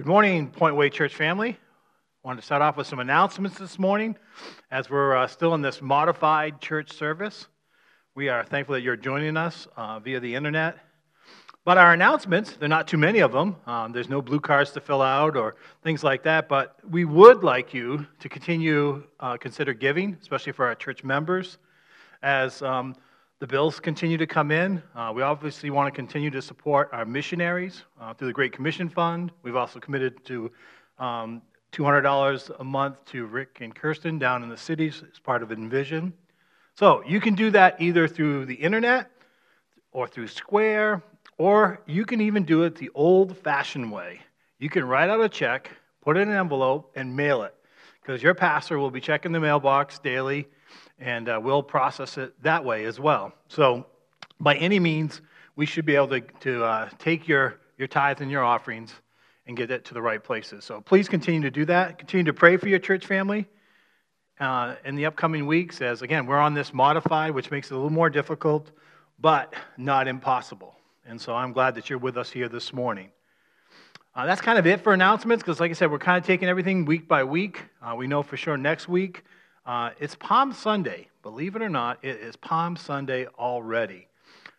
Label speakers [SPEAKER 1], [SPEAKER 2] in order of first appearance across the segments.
[SPEAKER 1] Good morning, Point Way Church family. Wanted to start off with some announcements this morning as we're uh, still in this modified church service. We are thankful that you're joining us uh, via the internet. But our announcements, there are not too many of them. Um, there's no blue cards to fill out or things like that. But we would like you to continue uh, consider giving, especially for our church members, as um, the bills continue to come in. Uh, we obviously want to continue to support our missionaries uh, through the Great Commission Fund. We've also committed to um, $200 a month to Rick and Kirsten down in the cities as part of Envision. So you can do that either through the internet or through Square, or you can even do it the old fashioned way. You can write out a check, put it in an envelope, and mail it because your pastor will be checking the mailbox daily and uh, we'll process it that way as well. So, by any means, we should be able to, to uh, take your, your tithes and your offerings and get it to the right places. So, please continue to do that. Continue to pray for your church family uh, in the upcoming weeks, as again, we're on this modified, which makes it a little more difficult, but not impossible. And so, I'm glad that you're with us here this morning. Uh, that's kind of it for announcements because, like I said, we're kind of taking everything week by week. Uh, we know for sure next week uh, it's Palm Sunday. Believe it or not, it is Palm Sunday already.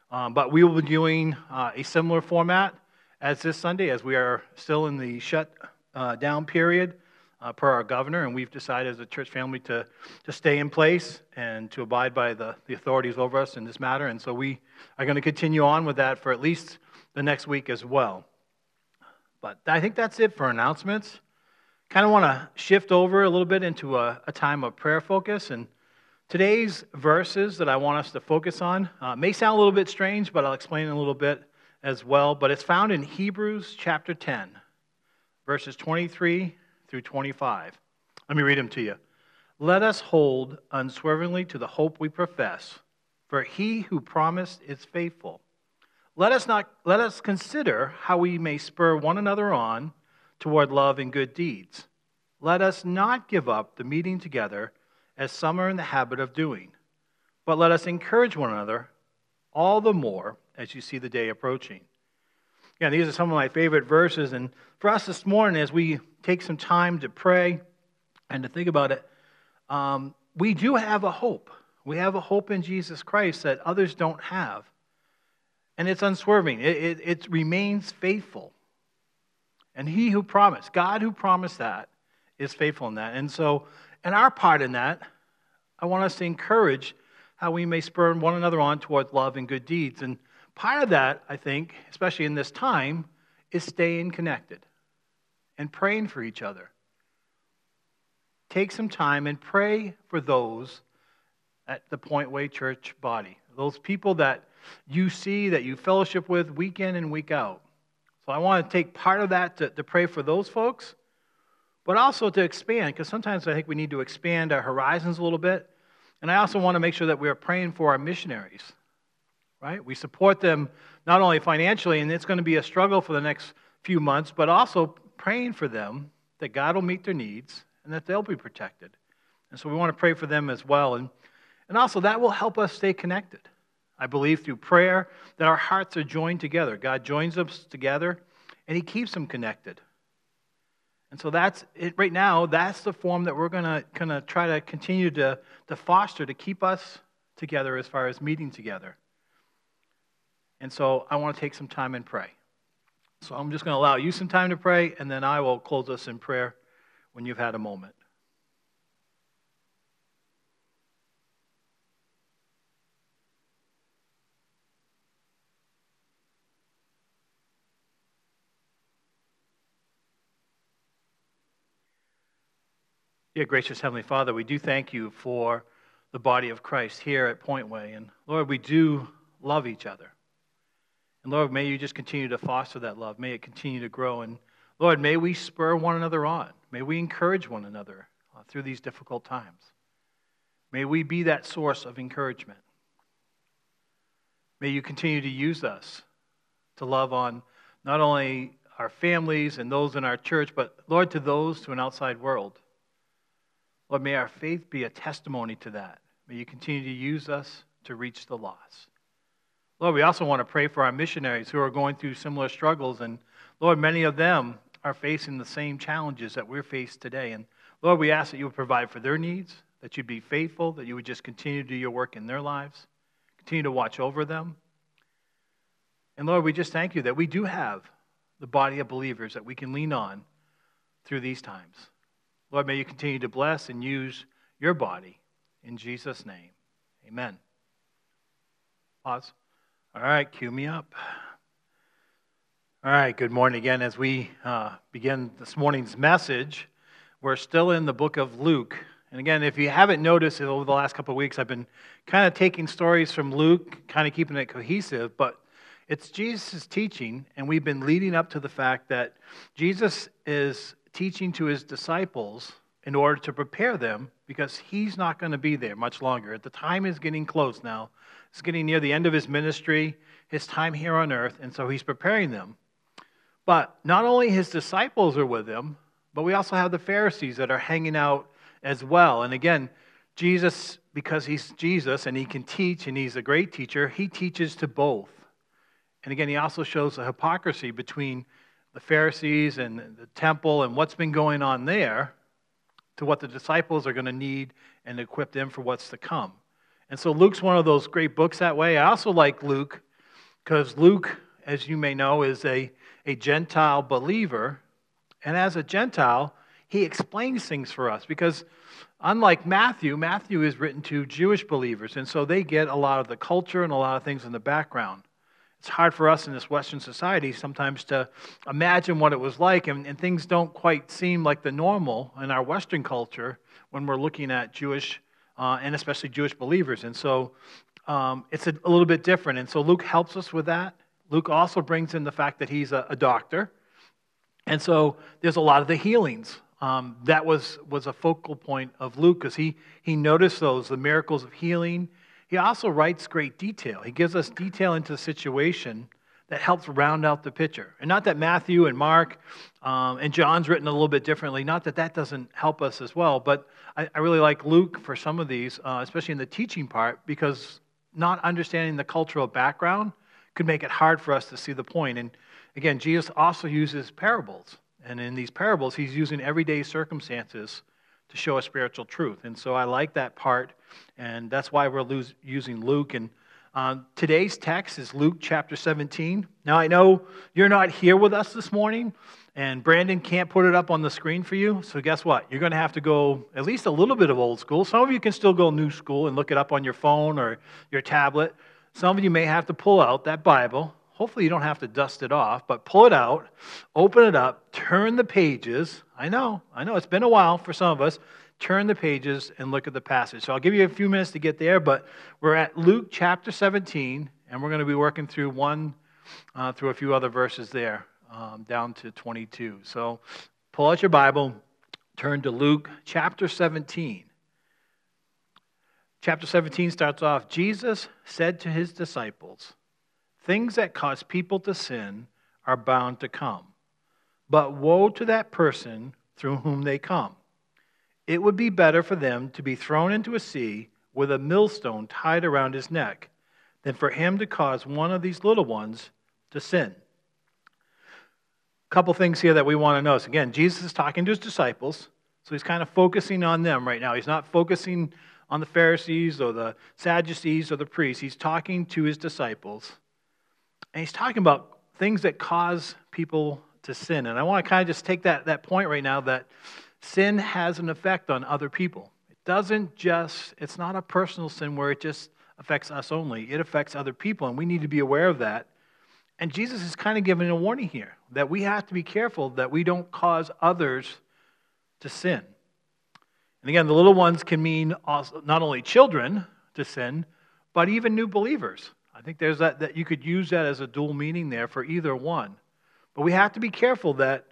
[SPEAKER 1] Um, but we will be doing uh, a similar format as this Sunday, as we are still in the shut uh, down period uh, per our governor, and we've decided as a church family to, to stay in place and to abide by the, the authorities over us in this matter. And so we are going to continue on with that for at least the next week as well. But I think that's it for announcements kind of want to shift over a little bit into a, a, time of prayer focus. And today's verses that I want us to focus on uh, may sound a little bit strange, but I'll explain a little bit as well. But it's found in Hebrews chapter 10, verses 23 through 25. Let me read them to you. Let us hold unswervingly to the hope we profess, for he who promised is faithful. Let us, not, let us consider how we may spur one another on toward love and good deeds. Let us not give up the meeting together, as some are in the habit of doing, but let us encourage one another all the more as you see the day approaching. Again, these are some of my favorite verses. And for us this morning, as we take some time to pray and to think about it, um, we do have a hope. We have a hope in Jesus Christ that others don't have. And it's unswerving, it, it, it remains faithful. And he who promised, God who promised that, is faithful in that. And so, in our part in that, I want us to encourage how we may spur one another on toward love and good deeds. And part of that, I think, especially in this time, is staying connected and praying for each other. Take some time and pray for those at the Point Way Church body, those people that you see, that you fellowship with week in and week out. So I want to take part of that to, to pray for those folks, but also to expand, because sometimes I think we need to expand our horizons a little bit. And I also want to make sure that we are praying for our missionaries, right? We support them not only financially, and it's going to be a struggle for the next few months, but also praying for them that God will meet their needs and that they'll be protected. And so we want to pray for them as well. And, and also, that will help us stay connected. I believe through prayer that our hearts are joined together. God joins us together and He keeps them connected. And so that's it right now, that's the form that we're gonna, gonna try to continue to, to foster to keep us together as far as meeting together. And so I want to take some time and pray. So I'm just going to allow you some time to pray, and then I will close us in prayer when you've had a moment. Dear gracious Heavenly Father, we do thank you for the body of Christ here at Pointway. And Lord, we do love each other. And Lord, may you just continue to foster that love. May it continue to grow. And Lord, may we spur one another on. May we encourage one another uh, through these difficult times. May we be that source of encouragement. May you continue to use us to love on not only our families and those in our church, but Lord, to those to an outside world Lord, may our faith be a testimony to that. May you continue to use us to reach the lost. Lord, we also want to pray for our missionaries who are going through similar struggles. And Lord, many of them are facing the same challenges that we're faced today. And Lord, we ask that you would provide for their needs, that you'd be faithful, that you would just continue to do your work in their lives, continue to watch over them. And Lord, we just thank you that we do have the body of believers that we can lean on through these times. Lord, may you continue to bless and use your body. In Jesus' name, amen. Pause. All right, cue me up. All right, good morning again. As we uh, begin this morning's message, we're still in the book of Luke. And again, if you haven't noticed over the last couple of weeks, I've been kind of taking stories from Luke, kind of keeping it cohesive, but it's Jesus' teaching, and we've been leading up to the fact that Jesus is teaching to his disciples in order to prepare them because he's not going to be there much longer. The time is getting close now. It's getting near the end of his ministry, his time here on earth, and so he's preparing them. But not only his disciples are with him, but we also have the Pharisees that are hanging out as well. And again, Jesus, because he's Jesus and he can teach and he's a great teacher, he teaches to both. And again, he also shows the hypocrisy between the Pharisees and the temple and what's been going on there to what the disciples are going to need and equip them for what's to come. And so Luke's one of those great books that way. I also like Luke because Luke, as you may know, is a, a Gentile believer. And as a Gentile, he explains things for us because unlike Matthew, Matthew is written to Jewish believers. And so they get a lot of the culture and a lot of things in the background it's hard for us in this Western society sometimes to imagine what it was like, and, and, things don't quite seem like the normal in our Western culture when we're looking at Jewish uh, and especially Jewish believers. And so um, it's a, a, little bit different. And so Luke helps us with that. Luke also brings in the fact that he's a, a doctor. And so there's a lot of the healings. Um, that was, was a focal point of Luke because he, he noticed those, the miracles of healing he also writes great detail. He gives us detail into the situation that helps round out the picture. And not that Matthew and Mark um, and John's written a little bit differently, not that that doesn't help us as well, but I, I really like Luke for some of these, uh, especially in the teaching part, because not understanding the cultural background could make it hard for us to see the point. And again, Jesus also uses parables. And in these parables, he's using everyday circumstances to show a spiritual truth. And so I like that part, and that's why we're lose, using Luke. And uh, today's text is Luke chapter 17. Now, I know you're not here with us this morning, and Brandon can't put it up on the screen for you. So, guess what? You're going to have to go at least a little bit of old school. Some of you can still go new school and look it up on your phone or your tablet. Some of you may have to pull out that Bible Hopefully, you don't have to dust it off, but pull it out, open it up, turn the pages. I know, I know, it's been a while for some of us. Turn the pages and look at the passage. So I'll give you a few minutes to get there, but we're at Luke chapter 17, and we're going to be working through one uh, through a few other verses there um, down to 22. So pull out your Bible, turn to Luke chapter 17. Chapter 17 starts off Jesus said to his disciples, Things that cause people to sin are bound to come. But woe to that person through whom they come. It would be better for them to be thrown into a sea with a millstone tied around his neck than for him to cause one of these little ones to sin. A couple things here that we want to notice. Again, Jesus is talking to his disciples, so he's kind of focusing on them right now. He's not focusing on the Pharisees or the Sadducees or the priests, he's talking to his disciples. And he's talking about things that cause people to sin. And I want to kind of just take that, that point right now that sin has an effect on other people. It doesn't just, it's not a personal sin where it just affects us only, it affects other people. And we need to be aware of that. And Jesus is kind of giving a warning here that we have to be careful that we don't cause others to sin. And again, the little ones can mean also, not only children to sin, but even new believers. I think there's that, that you could use that as a dual meaning there for either one. But we have to be careful that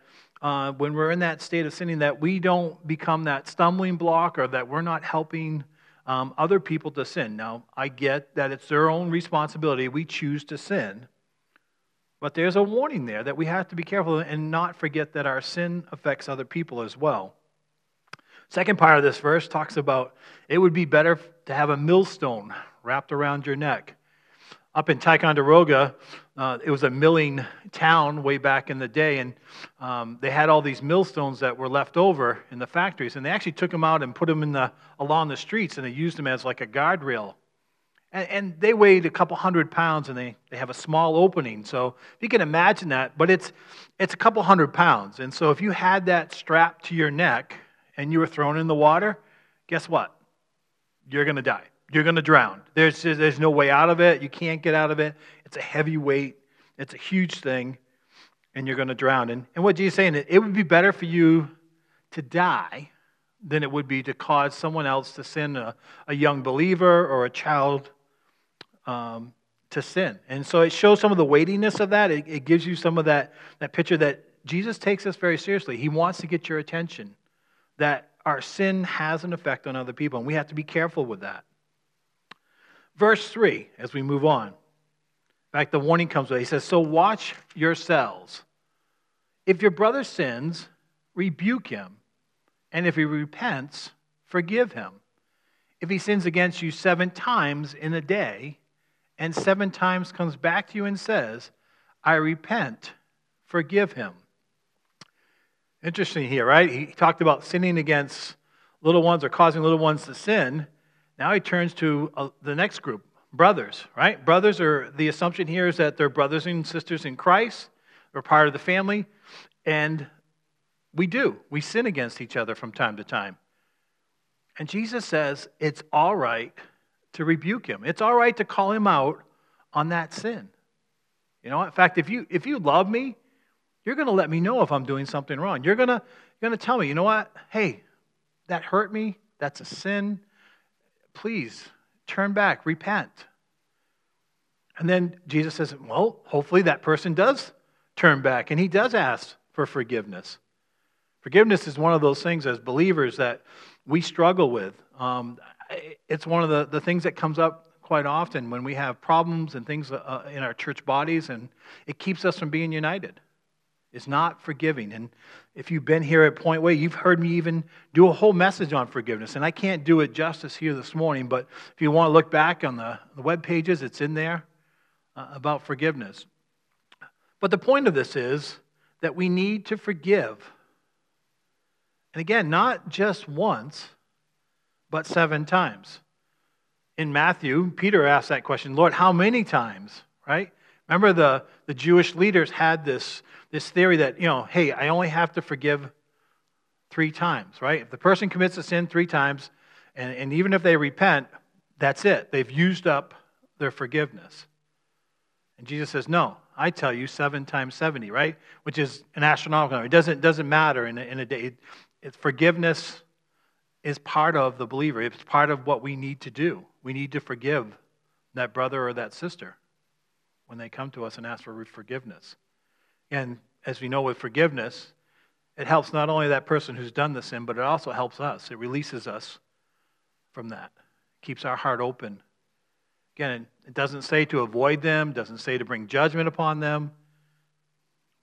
[SPEAKER 1] uh, when we're in that state of sinning, that we don't become that stumbling block or that we're not helping um, other people to sin. Now, I get that it's their own responsibility. We choose to sin. But there's a warning there that we have to be careful and not forget that our sin affects other people as well. Second part of this verse talks about it would be better to have a millstone wrapped around your neck up in Ticonderoga, uh, it was a milling town way back in the day, and um, they had all these millstones that were left over in the factories, and they actually took them out and put them in the, along the streets, and they used them as like a guardrail. And, and they weighed a couple hundred pounds, and they, they have a small opening. So if you can imagine that, but it's, it's a couple hundred pounds. And so if you had that strapped to your neck and you were thrown in the water, guess what? You're going to die. You're going to drown. There's, there's no way out of it. You can't get out of it. It's a heavy weight, it's a huge thing, and you're going to drown. And, and what Jesus is saying is it would be better for you to die than it would be to cause someone else to sin, a, a young believer or a child um, to sin. And so it shows some of the weightiness of that. It, it gives you some of that, that picture that Jesus takes us very seriously. He wants to get your attention, that our sin has an effect on other people, and we have to be careful with that. Verse 3, as we move on. In fact, the warning comes with He says, So watch yourselves. If your brother sins, rebuke him. And if he repents, forgive him. If he sins against you seven times in a day, and seven times comes back to you and says, I repent, forgive him. Interesting here, right? He talked about sinning against little ones or causing little ones to sin. Now he turns to uh, the next group, brothers, right? Brothers are, the assumption here is that they're brothers and sisters in Christ, they're part of the family, and we do. We sin against each other from time to time. And Jesus says it's all right to rebuke him, it's all right to call him out on that sin. You know, in fact, if you, if you love me, you're going to let me know if I'm doing something wrong. You're going to, you're going to tell me, you know what? Hey, that hurt me. That's a sin please turn back, repent. And then Jesus says, well, hopefully that person does turn back and he does ask for forgiveness. Forgiveness is one of those things as believers that we struggle with. Um, it's one of the, the things that comes up quite often when we have problems and things uh, in our church bodies, and it keeps us from being united is not forgiving. And if you've been here at Point Way, you've heard me even do a whole message on forgiveness. And I can't do it justice here this morning, but if you want to look back on the, the web pages, it's in there uh, about forgiveness. But the point of this is that we need to forgive. And again, not just once, but seven times. In Matthew, Peter asked that question Lord, how many times? Right? Remember, the, the Jewish leaders had this, this theory that, you know, hey, I only have to forgive three times, right? If the person commits a sin three times, and, and even if they repent, that's it. They've used up their forgiveness. And Jesus says, no, I tell you, seven times 70, right? Which is an astronomical number. It doesn't, doesn't matter in a, in a day. It, it, forgiveness is part of the believer, it's part of what we need to do. We need to forgive that brother or that sister when they come to us and ask for forgiveness. And as we know with forgiveness, it helps not only that person who's done the sin, but it also helps us. It releases us from that, it keeps our heart open. Again, it doesn't say to avoid them, doesn't say to bring judgment upon them,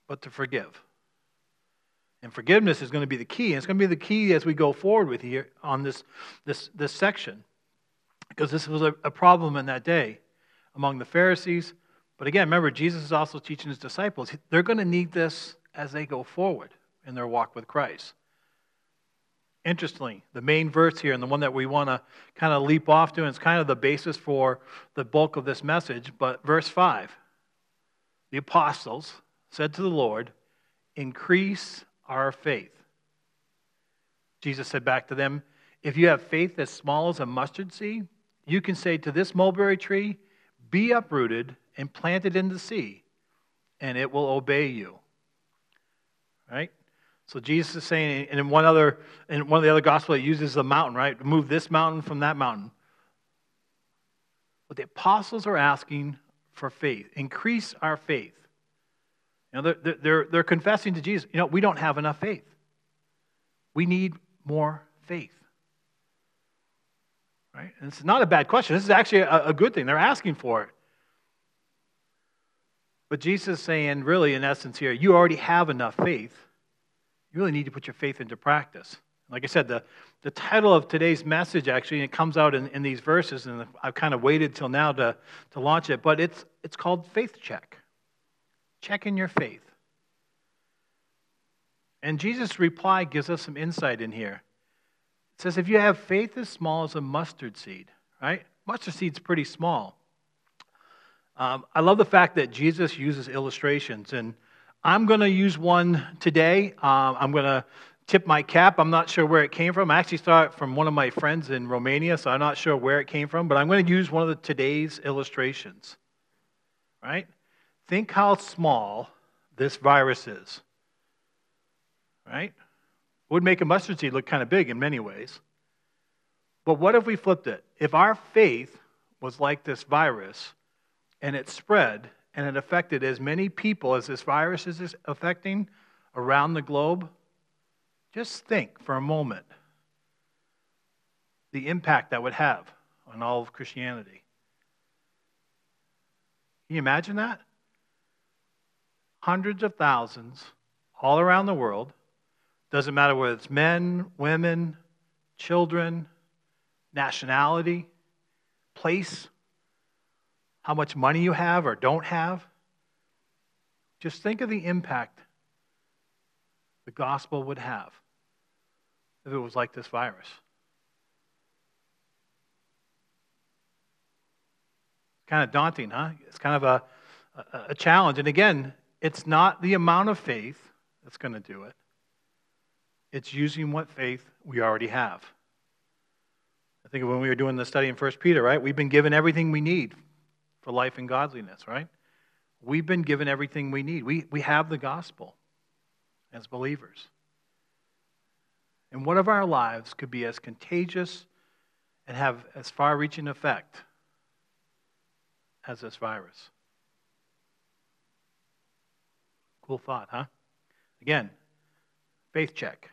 [SPEAKER 1] but to forgive. And forgiveness is going to be the key. And it's going to be the key as we go forward with here on this, this, this section. Because this was a, a problem in that day among the Pharisees, but again, remember, Jesus is also teaching his disciples. They're going to need this as they go forward in their walk with Christ. Interestingly, the main verse here, and the one that we want to kind of leap off to, and it's kind of the basis for the bulk of this message, but verse 5 The apostles said to the Lord, Increase our faith. Jesus said back to them, If you have faith as small as a mustard seed, you can say to this mulberry tree, be uprooted and planted in the sea, and it will obey you. Right? So Jesus is saying, and in one other, in one of the other gospels, it uses the mountain, right? Move this mountain from that mountain. But the apostles are asking for faith. Increase our faith. You know, they're, they're, they're confessing to Jesus, you know, we don't have enough faith. We need more faith. Right? And it's not a bad question. This is actually a, a good thing. They're asking for it. But Jesus is saying, really, in essence, here, you already have enough faith. You really need to put your faith into practice. Like I said, the, the title of today's message actually, it comes out in, in these verses, and I've kind of waited till now to, to launch it, but it's, it's called Faith Check. Check in your faith. And Jesus' reply gives us some insight in here. It says, if you have faith as small as a mustard seed, right? Mustard seed's pretty small. Um, I love the fact that Jesus uses illustrations, and I'm going to use one today. Um, I'm going to tip my cap. I'm not sure where it came from. I actually saw it from one of my friends in Romania, so I'm not sure where it came from, but I'm going to use one of the, today's illustrations. Right? Think how small this virus is. Right? It would make a mustard seed look kind of big in many ways. But what if we flipped it? If our faith was like this virus and it spread and it affected as many people as this virus is affecting around the globe, just think for a moment the impact that would have on all of Christianity. Can you imagine that? Hundreds of thousands all around the world doesn't matter whether it's men, women, children, nationality, place, how much money you have or don't have. Just think of the impact the gospel would have if it was like this virus. It's kind of daunting, huh? It's kind of a, a, a challenge. And again, it's not the amount of faith that's going to do it, it's using what faith we already have. I think when we were doing the study in 1 Peter, right? We've been given everything we need for life and godliness, right? We've been given everything we need. We, we have the gospel as believers. And what of our lives could be as contagious and have as far reaching effect as this virus? Cool thought, huh? Again, faith check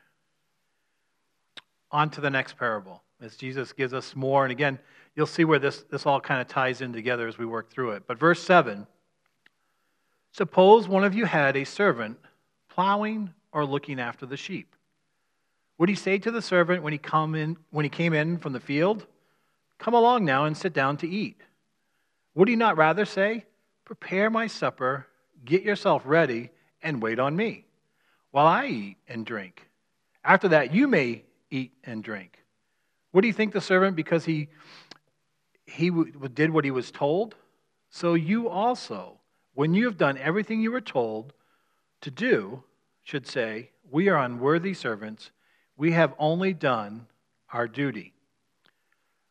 [SPEAKER 1] on to the next parable as Jesus gives us more. And again, you'll see where this, this all kind of ties in together as we work through it. But verse 7 Suppose one of you had a servant plowing or looking after the sheep. Would he say to the servant when he, come in, when he came in from the field, Come along now and sit down to eat? Would he not rather say, Prepare my supper, get yourself ready, and wait on me while I eat and drink? After that, you may eat and drink. What do you think the servant, because he, he w- did what he was told? So you also, when you have done everything you were told to do, should say, We are unworthy servants. We have only done our duty.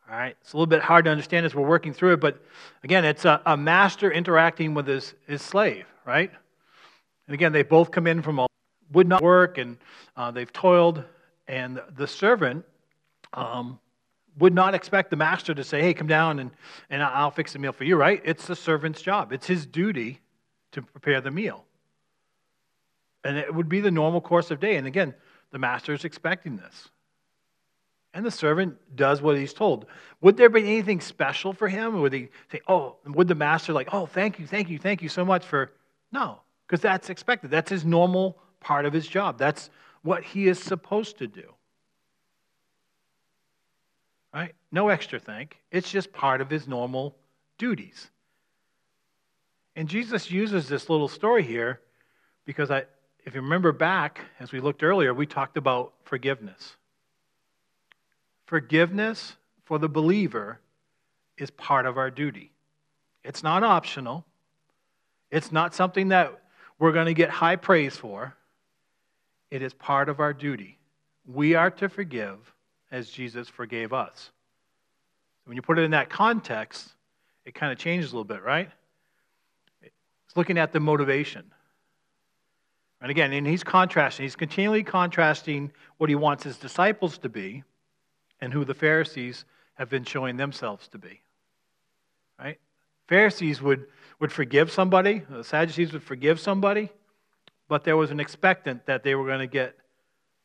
[SPEAKER 1] All right, it's a little bit hard to understand as we're working through it, but again, it's a, a master interacting with his, his slave, right? And again, they both come in from a would not work, and uh, they've toiled and the servant um, would not expect the master to say, hey, come down and, and I'll fix the meal for you, right? It's the servant's job, it's his duty to prepare the meal. And it would be the normal course of day. And again, the master is expecting this. And the servant does what he's told. Would there be anything special for him? Would he say, oh, would the master, like, oh, thank you, thank you, thank you so much for. No, because that's expected. That's his normal part of his job. That's what he is supposed to do. Right? No extra think. It's just part of his normal duties. And Jesus uses this little story here because I, if you remember back, as we looked earlier, we talked about forgiveness. Forgiveness for the believer is part of our duty. It's not optional, it's not something that we're going to get high praise for. It is part of our duty. We are to forgive as Jesus forgave us. When you put it in that context, it kind of changes a little bit, right? It's looking at the motivation. And again, and he's contrasting, he's continually contrasting what he wants his disciples to be and who the Pharisees have been showing themselves to be. Right? Pharisees would, would forgive somebody, the Sadducees would forgive somebody, but there was an expectant that they were going to get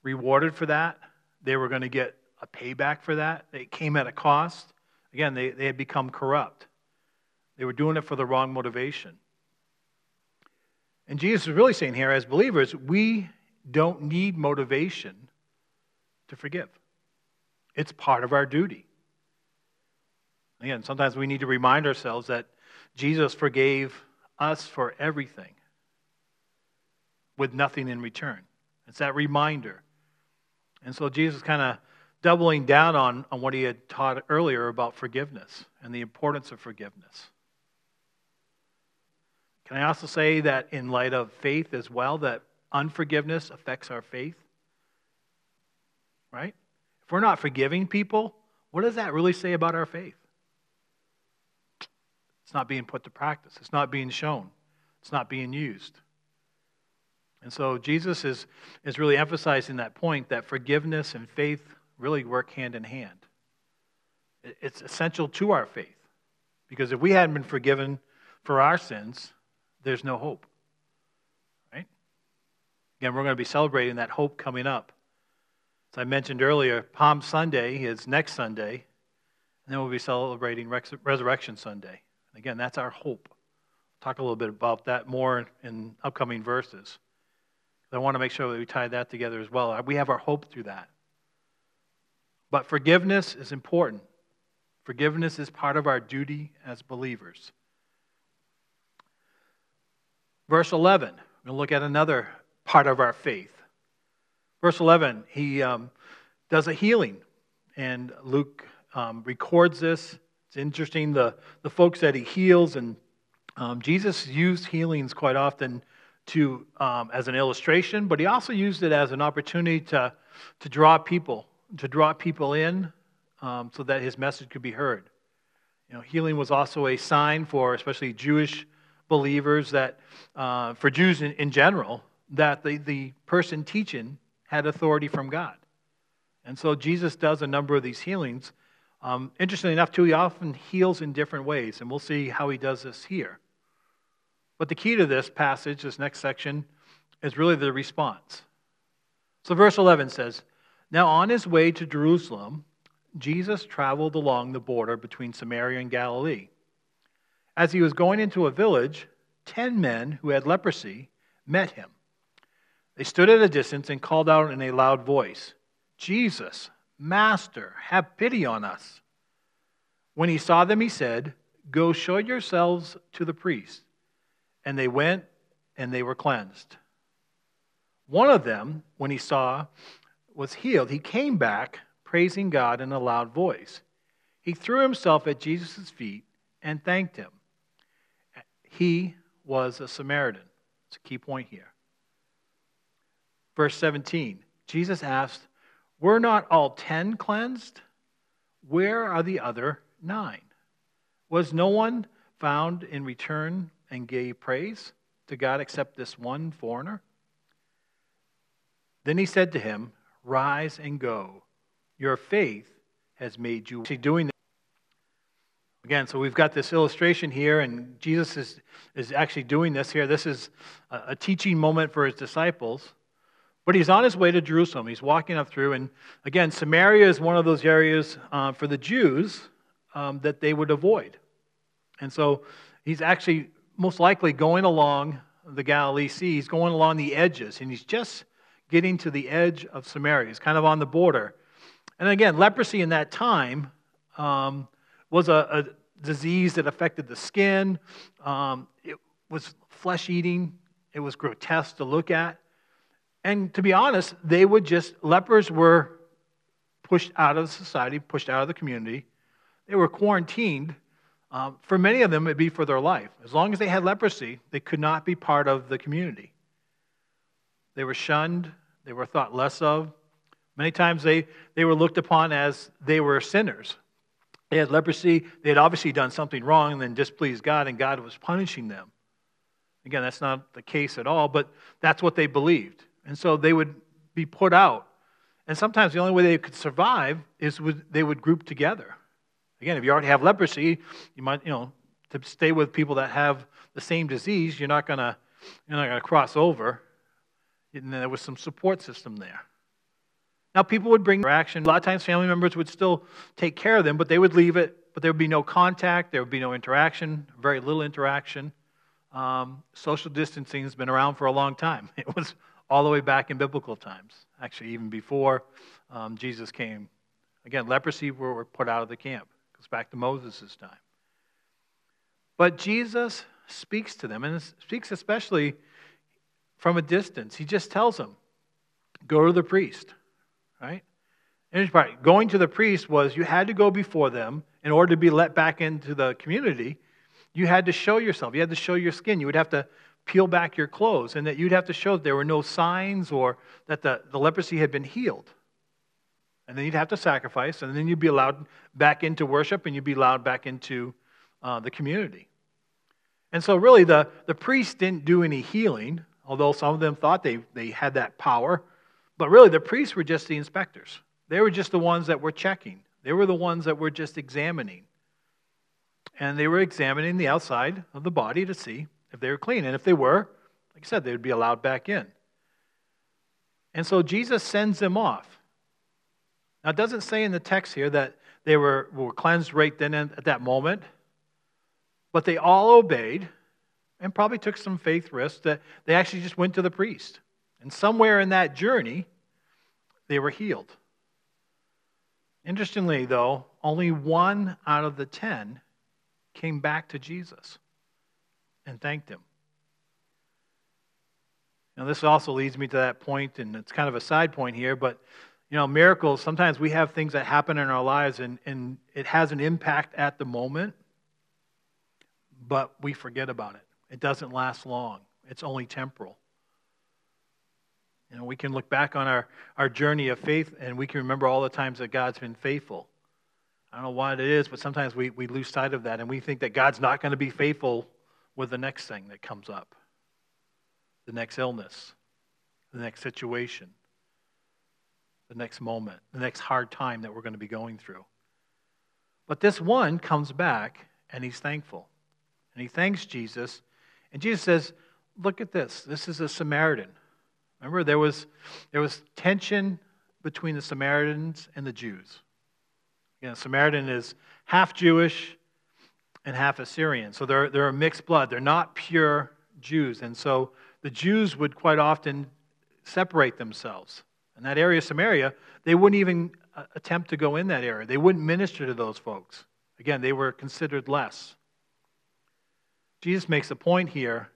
[SPEAKER 1] rewarded for that. They were going to get a payback for that. It came at a cost. Again, they, they had become corrupt, they were doing it for the wrong motivation. And Jesus is really saying here, as believers, we don't need motivation to forgive. It's part of our duty. Again, sometimes we need to remind ourselves that Jesus forgave us for everything with nothing in return. It's that reminder. And so Jesus kind of doubling down on, on what he had taught earlier about forgiveness and the importance of forgiveness. Can I also say that in light of faith as well, that unforgiveness affects our faith? Right? If we're not forgiving people, what does that really say about our faith? It's not being put to practice, it's not being shown, it's not being used. And so Jesus is, is really emphasizing that point that forgiveness and faith really work hand in hand. It's essential to our faith because if we hadn't been forgiven for our sins, there's no hope. Right? Again, we're going to be celebrating that hope coming up. As I mentioned earlier, Palm Sunday is next Sunday, and then we'll be celebrating Resurrection Sunday. Again, that's our hope. talk a little bit about that more in upcoming verses. I want to make sure that we tie that together as well. We have our hope through that. But forgiveness is important. Forgiveness is part of our duty as believers. Verse 11, we're going to look at another part of our faith. Verse 11, he um, does a healing, and Luke um, records this. It's interesting, the, the folks that he heals, and um, Jesus used healings quite often to, um, as an illustration, but he also used it as an opportunity to, to draw people, to draw people in um, so that his message could be heard. You know, healing was also a sign for, especially Jewish believers, that uh, for Jews in, in general, that the, the person teaching had authority from God. And so Jesus does a number of these healings. Um, interestingly enough, too, he often heals in different ways, and we'll see how he does this here. But the key to this passage, this next section, is really the response. So, verse 11 says Now, on his way to Jerusalem, Jesus traveled along the border between Samaria and Galilee. As he was going into a village, ten men who had leprosy met him. They stood at a distance and called out in a loud voice, Jesus, Master, have pity on us. When he saw them, he said, Go show yourselves to the priests.'" and they went and they were cleansed. One of them, when he saw, was healed. He came back, praising God in a loud voice. He threw himself at Jesus' feet and thanked him. He was a Samaritan. It's a key point here. Verse 17 Jesus asked, Were not all ten cleansed? Where are the other nine? Was no one found in return and gave praise to God except this one foreigner? Then he said to him, Rise and go. Your faith has made you. See, doing this. Again, so we've got this illustration here, and Jesus is, is actually doing this here. This is a, a teaching moment for his disciples. But he's on his way to Jerusalem. He's walking up through, and again, Samaria is one of those areas uh, for the Jews um, that they would avoid. And so he's actually most likely going along the Galilee Sea. He's going along the edges, and he's just getting to the edge of Samaria. He's kind of on the border. And again, leprosy in that time um, was a, a, disease that affected the skin. Um, it was flesh eating. It was grotesque to look at. And to be honest, they would just, lepers were pushed out of society, pushed out of the community. They were quarantined um, for many of them, it'd be for their life. As long as they had leprosy, they could not be part of the community. They were shunned, they were thought less of. Many times they, they were looked upon as they were sinners. They had leprosy, they had obviously done something wrong and then displeased God, and God was punishing them. Again, that's not the case at all, but that's what they believed. And so they would be put out. And sometimes the only way they could survive is they would group together. Again, if you already have leprosy, you might, you know, to stay with people that have the same disease, you're not going to you're not going to cross over. And there was some support system there. Now, people would bring interaction. A lot of times, family members would still take care of them, but they would leave it, but there would be no contact, there would be no interaction, very little interaction. Um, social distancing has been around for a long time. It was all the way back in biblical times, actually, even before um, Jesus came. Again, leprosy were put out of the camp. Goes back to Moses' time. But Jesus speaks to them, and speaks especially from a distance. He just tells them, go to the priest, right? Interesting part. Going to the priest was you had to go before them in order to be let back into the community. You had to show yourself. You had to show your skin. You would have to peel back your clothes, and that you'd have to show that there were no signs or that the, the leprosy had been healed. And then you'd have to sacrifice, and then you'd be allowed back into worship, and you'd be allowed back into uh, the community. And so, really, the, the priests didn't do any healing, although some of them thought they, they had that power. But really, the priests were just the inspectors. They were just the ones that were checking, they were the ones that were just examining. And they were examining the outside of the body to see if they were clean. And if they were, like I said, they would be allowed back in. And so Jesus sends them off. Now, it doesn't say in the text here that they were, were cleansed right then and at that moment, but they all obeyed and probably took some faith risks that they actually just went to the priest. And somewhere in that journey, they were healed. Interestingly, though, only one out of the ten came back to Jesus and thanked him. Now, this also leads me to that point, and it's kind of a side point here, but you know, miracles, sometimes we have things that happen in our lives and, and it has an impact at the moment, but we forget about it. It doesn't last long, it's only temporal. You know, we can look back on our, our journey of faith and we can remember all the times that God's been faithful. I don't know why it is, but sometimes we, we lose sight of that and we think that God's not going to be faithful with the next thing that comes up the next illness, the next situation, the next moment, the next hard time that we're going to be going through. But this one comes back and he's thankful. And he thanks Jesus. And Jesus says, Look at this. This is a Samaritan. Remember, there was, there was tension between the Samaritans and the Jews. You know, Samaritan is half Jewish and half Assyrian. So they're, they're a mixed blood. They're not pure Jews. And so the Jews would quite often separate themselves in that area of Samaria, they wouldn't even uh, attempt to go in that area. They wouldn't minister to those folks. Again, they were considered less. Jesus makes a point here.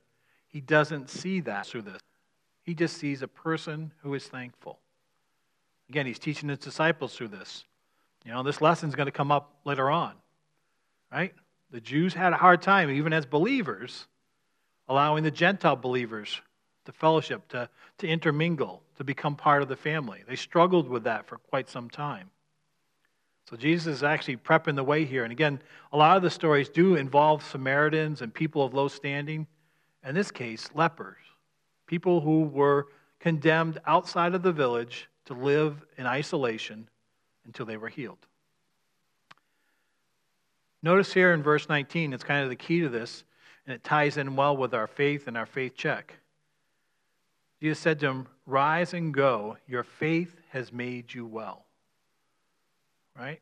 [SPEAKER 1] He doesn't see that through this. He just sees a person who is thankful. Again, he's teaching his disciples through this. You know, this lesson is going to come up later on, right? The Jews had a hard time, even as believers, allowing the Gentile believers to fellowship, to, to intermingle, to become part of the family. They struggled with that for quite some time. So Jesus is actually prepping the way here. And again, a lot of the stories do involve Samaritans and people of low standing. In this case, lepers, people who were condemned outside of the village to live in isolation until they were healed. Notice here in verse 19, it's kind of the key to this, and it ties in well with our faith and our faith check. Jesus said to him, Rise and go. Your faith has made you well. Right?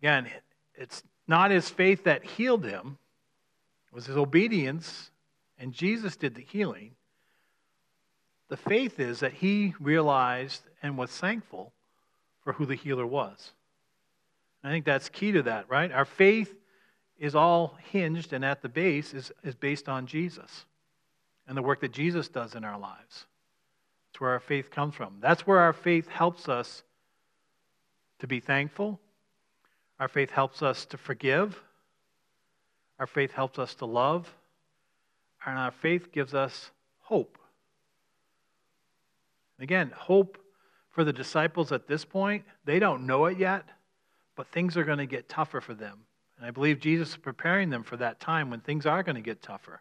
[SPEAKER 1] Again, it's not his faith that healed him, it was his obedience, and Jesus did the healing. The faith is that he realized and was thankful for who the healer was. I think that's key to that, right? Our faith is all hinged and at the base is, is based on Jesus and the work that Jesus does in our lives. It's where our faith comes from. That's where our faith helps us to be thankful. Our faith helps us to forgive. Our faith helps us to love. And our faith gives us hope. Again, hope for the disciples at this point, they don't know it yet, but things are going to get tougher for them. And I believe Jesus is preparing them for that time when things are going to get tougher.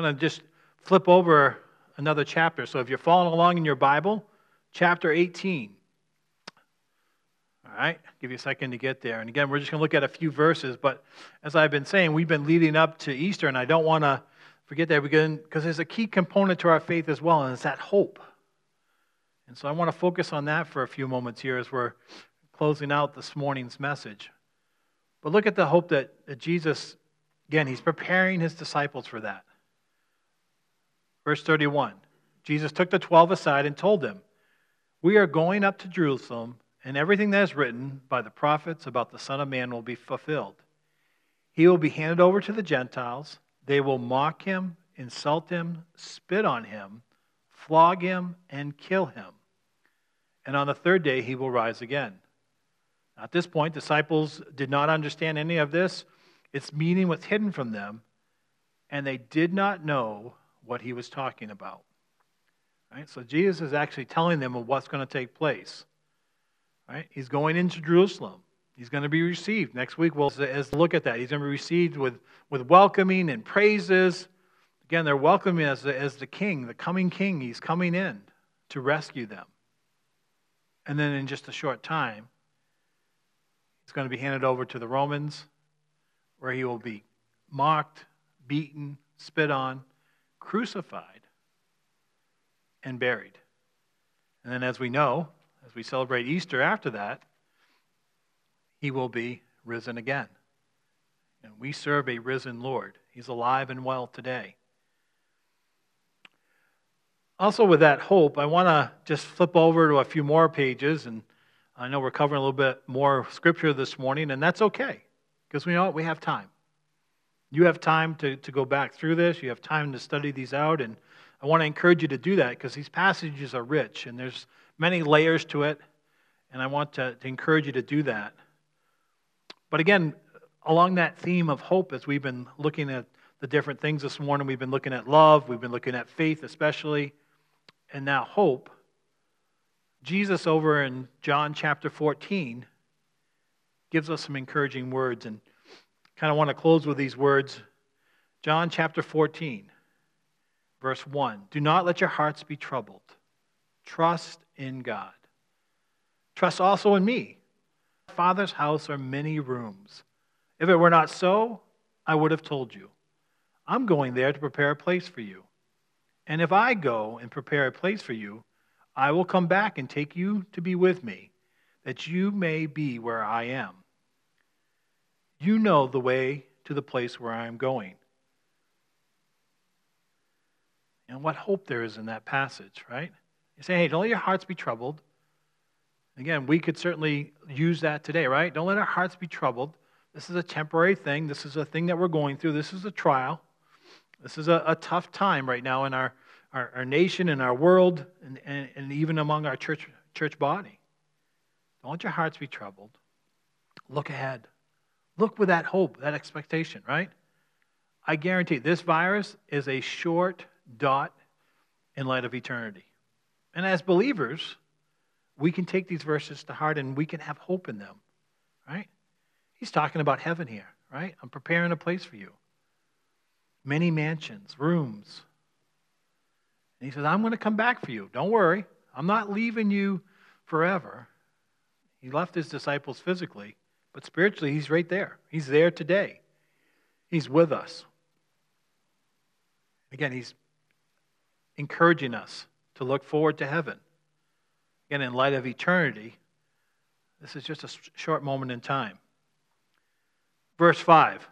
[SPEAKER 1] I'm going to just flip over another chapter. So if you're following along in your Bible, chapter 18. All give you a second to get there. And again, we're just going to look at a few verses. But as I've been saying, we've been leading up to Easter, and I don't want to forget that because there's a key component to our faith as well, and it's that hope. And so I want to focus on that for a few moments here as we're closing out this morning's message. But look at the hope that Jesus, again, he's preparing his disciples for that. Verse 31 Jesus took the twelve aside and told them, We are going up to Jerusalem, and everything that is written by the prophets about the Son of Man will be fulfilled. He will be handed over to the Gentiles. They will mock him, insult him, spit on him, flog him, and kill him. And on the third day, he will rise again. At this point, disciples did not understand any of this. Its meaning was hidden from them, and they did not know what he was talking about. Right? So Jesus is actually telling them of what's going to take place. Right? He's going into Jerusalem. He's going to be received. Next week, we'll as look at that. He's going to be received with, with welcoming and praises. Again, they're welcoming as the, as the king, the coming king. He's coming in to rescue them. And then in just a short time, he's going to be handed over to the Romans, where he will be mocked, beaten, spit on, crucified, and buried. And then, as we know, as we celebrate Easter after that, he will be risen again. And we serve a risen Lord. He's alive and well today. Also, with that hope, I want to just flip over to a few more pages. And I know we're covering a little bit more scripture this morning, and that's okay because we know we have time. You have time to, to go back through this. You have time to study these out. And I want to encourage you to do that because these passages are rich and there's many layers to it. And I want to, to encourage you to do that. But again, along that theme of hope, as we've been looking at the different things this morning, we've been looking at love, we've been looking at faith, especially, and now hope. Jesus, over in John chapter 14, gives us some encouraging words. And kind of want to close with these words John chapter 14, verse 1. Do not let your hearts be troubled. Trust in God. Trust also in me. Father's house are many rooms. If it were not so, I would have told you. I'm going there to prepare a place for you. And if I go and prepare a place for you, I will come back and take you to be with me, that you may be where I am you know the way to the place where I am going. And what hope there is in that passage, right? You say, hey, don't let your hearts be troubled. Again, we could certainly use that today, right? Don't let our hearts be troubled. This is a temporary thing. This is a thing that we're going through. This is a trial. This is a, a tough time right now in our, our, our nation, in our world, and, and, and even among our church, church body. Don't let your hearts be troubled. Look ahead. Look with that hope, that expectation, right? I guarantee this virus is a short dot in light of eternity. And as believers, we can take these verses to heart and we can have hope in them, right? He's talking about heaven here, right? I'm preparing a place for you. Many mansions, rooms. And he says, I'm going to come back for you. Don't worry. I'm not leaving you forever. He left his disciples physically, but spiritually, He's right there. He's there today. He's with us. Again, He's encouraging us to look forward to heaven. Again, in light of eternity, this is just a short moment in time. Verse 5.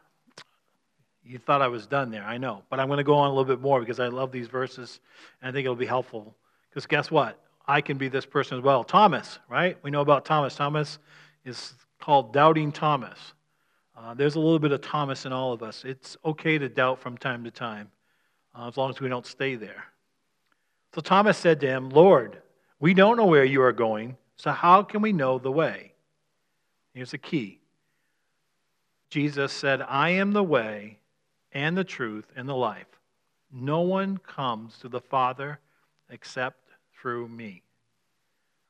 [SPEAKER 1] You thought I was done there, I know. But I'm going to go on a little bit more because I love these verses and I think it'll be helpful. Because guess what? I can be this person as well. Thomas, right? We know about Thomas. Thomas is called Doubting Thomas. Uh, there's a little bit of Thomas in all of us. It's okay to doubt from time to time, uh, as long as we don't stay there. So Thomas said to him, Lord, we don't know where you are going, so how can we know the way? Here's the key Jesus said, I am the way and the truth and the life. No one comes to the Father except through me.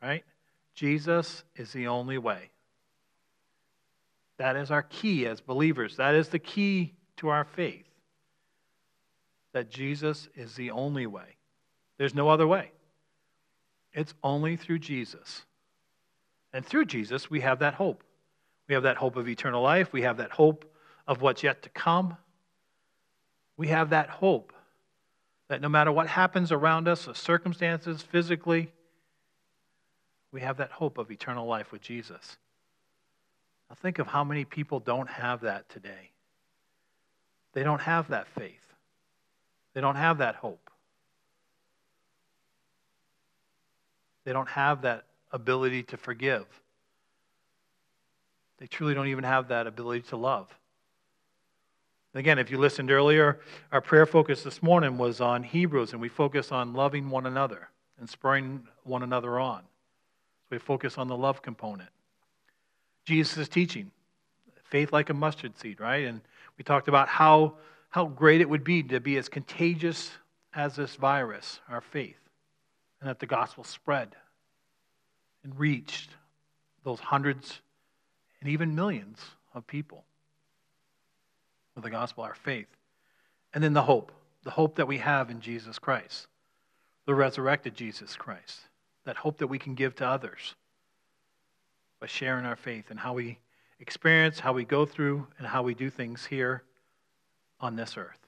[SPEAKER 1] Right? Jesus is the only way. That is our key as believers. That is the key to our faith that Jesus is the only way. There's no other way. It's only through Jesus. And through Jesus, we have that hope. We have that hope of eternal life. We have that hope of what's yet to come. We have that hope that no matter what happens around us, the circumstances, physically, we have that hope of eternal life with Jesus. Now think of how many people don't have that today. They don't have that faith, they don't have that hope, they don't have that ability to forgive. They truly don't even have that ability to love. Again, if you listened earlier, our prayer focus this morning was on Hebrews, and we focus on loving one another and spurring one another on. So we focus on the love component. Jesus' teaching faith like a mustard seed, right? And we talked about how, how great it would be to be as contagious as this virus, our faith, and that the gospel spread and reached those hundreds and even millions of people with the gospel, our faith. And then the hope, the hope that we have in Jesus Christ, the resurrected Jesus Christ, that hope that we can give to others by sharing our faith and how we experience, how we go through, and how we do things here on this earth.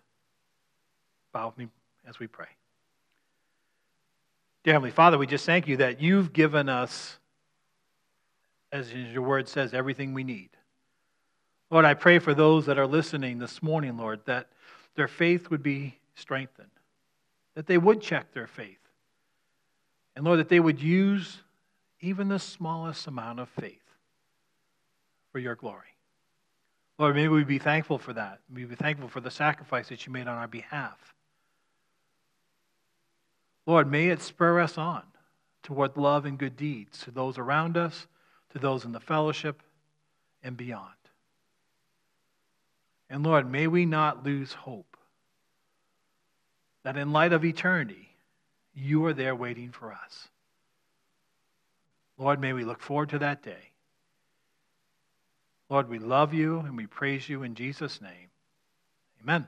[SPEAKER 1] Bow with me as we pray. Dear Heavenly Father, we just thank you that you've given us, as your word says, everything we need. Lord, I pray for those that are listening this morning, Lord, that their faith would be strengthened, that they would check their faith, and Lord, that they would use even the smallest amount of faith for your glory. Lord, maybe we be thankful for that. May we be thankful for the sacrifice that you made on our behalf. Lord, may it spur us on toward love and good deeds to those around us, to those in the fellowship, and beyond. And Lord, may we not lose hope that in light of eternity, you are there waiting for us. Lord, may we look forward to that day. Lord, we love you and we praise you in Jesus' name. Amen.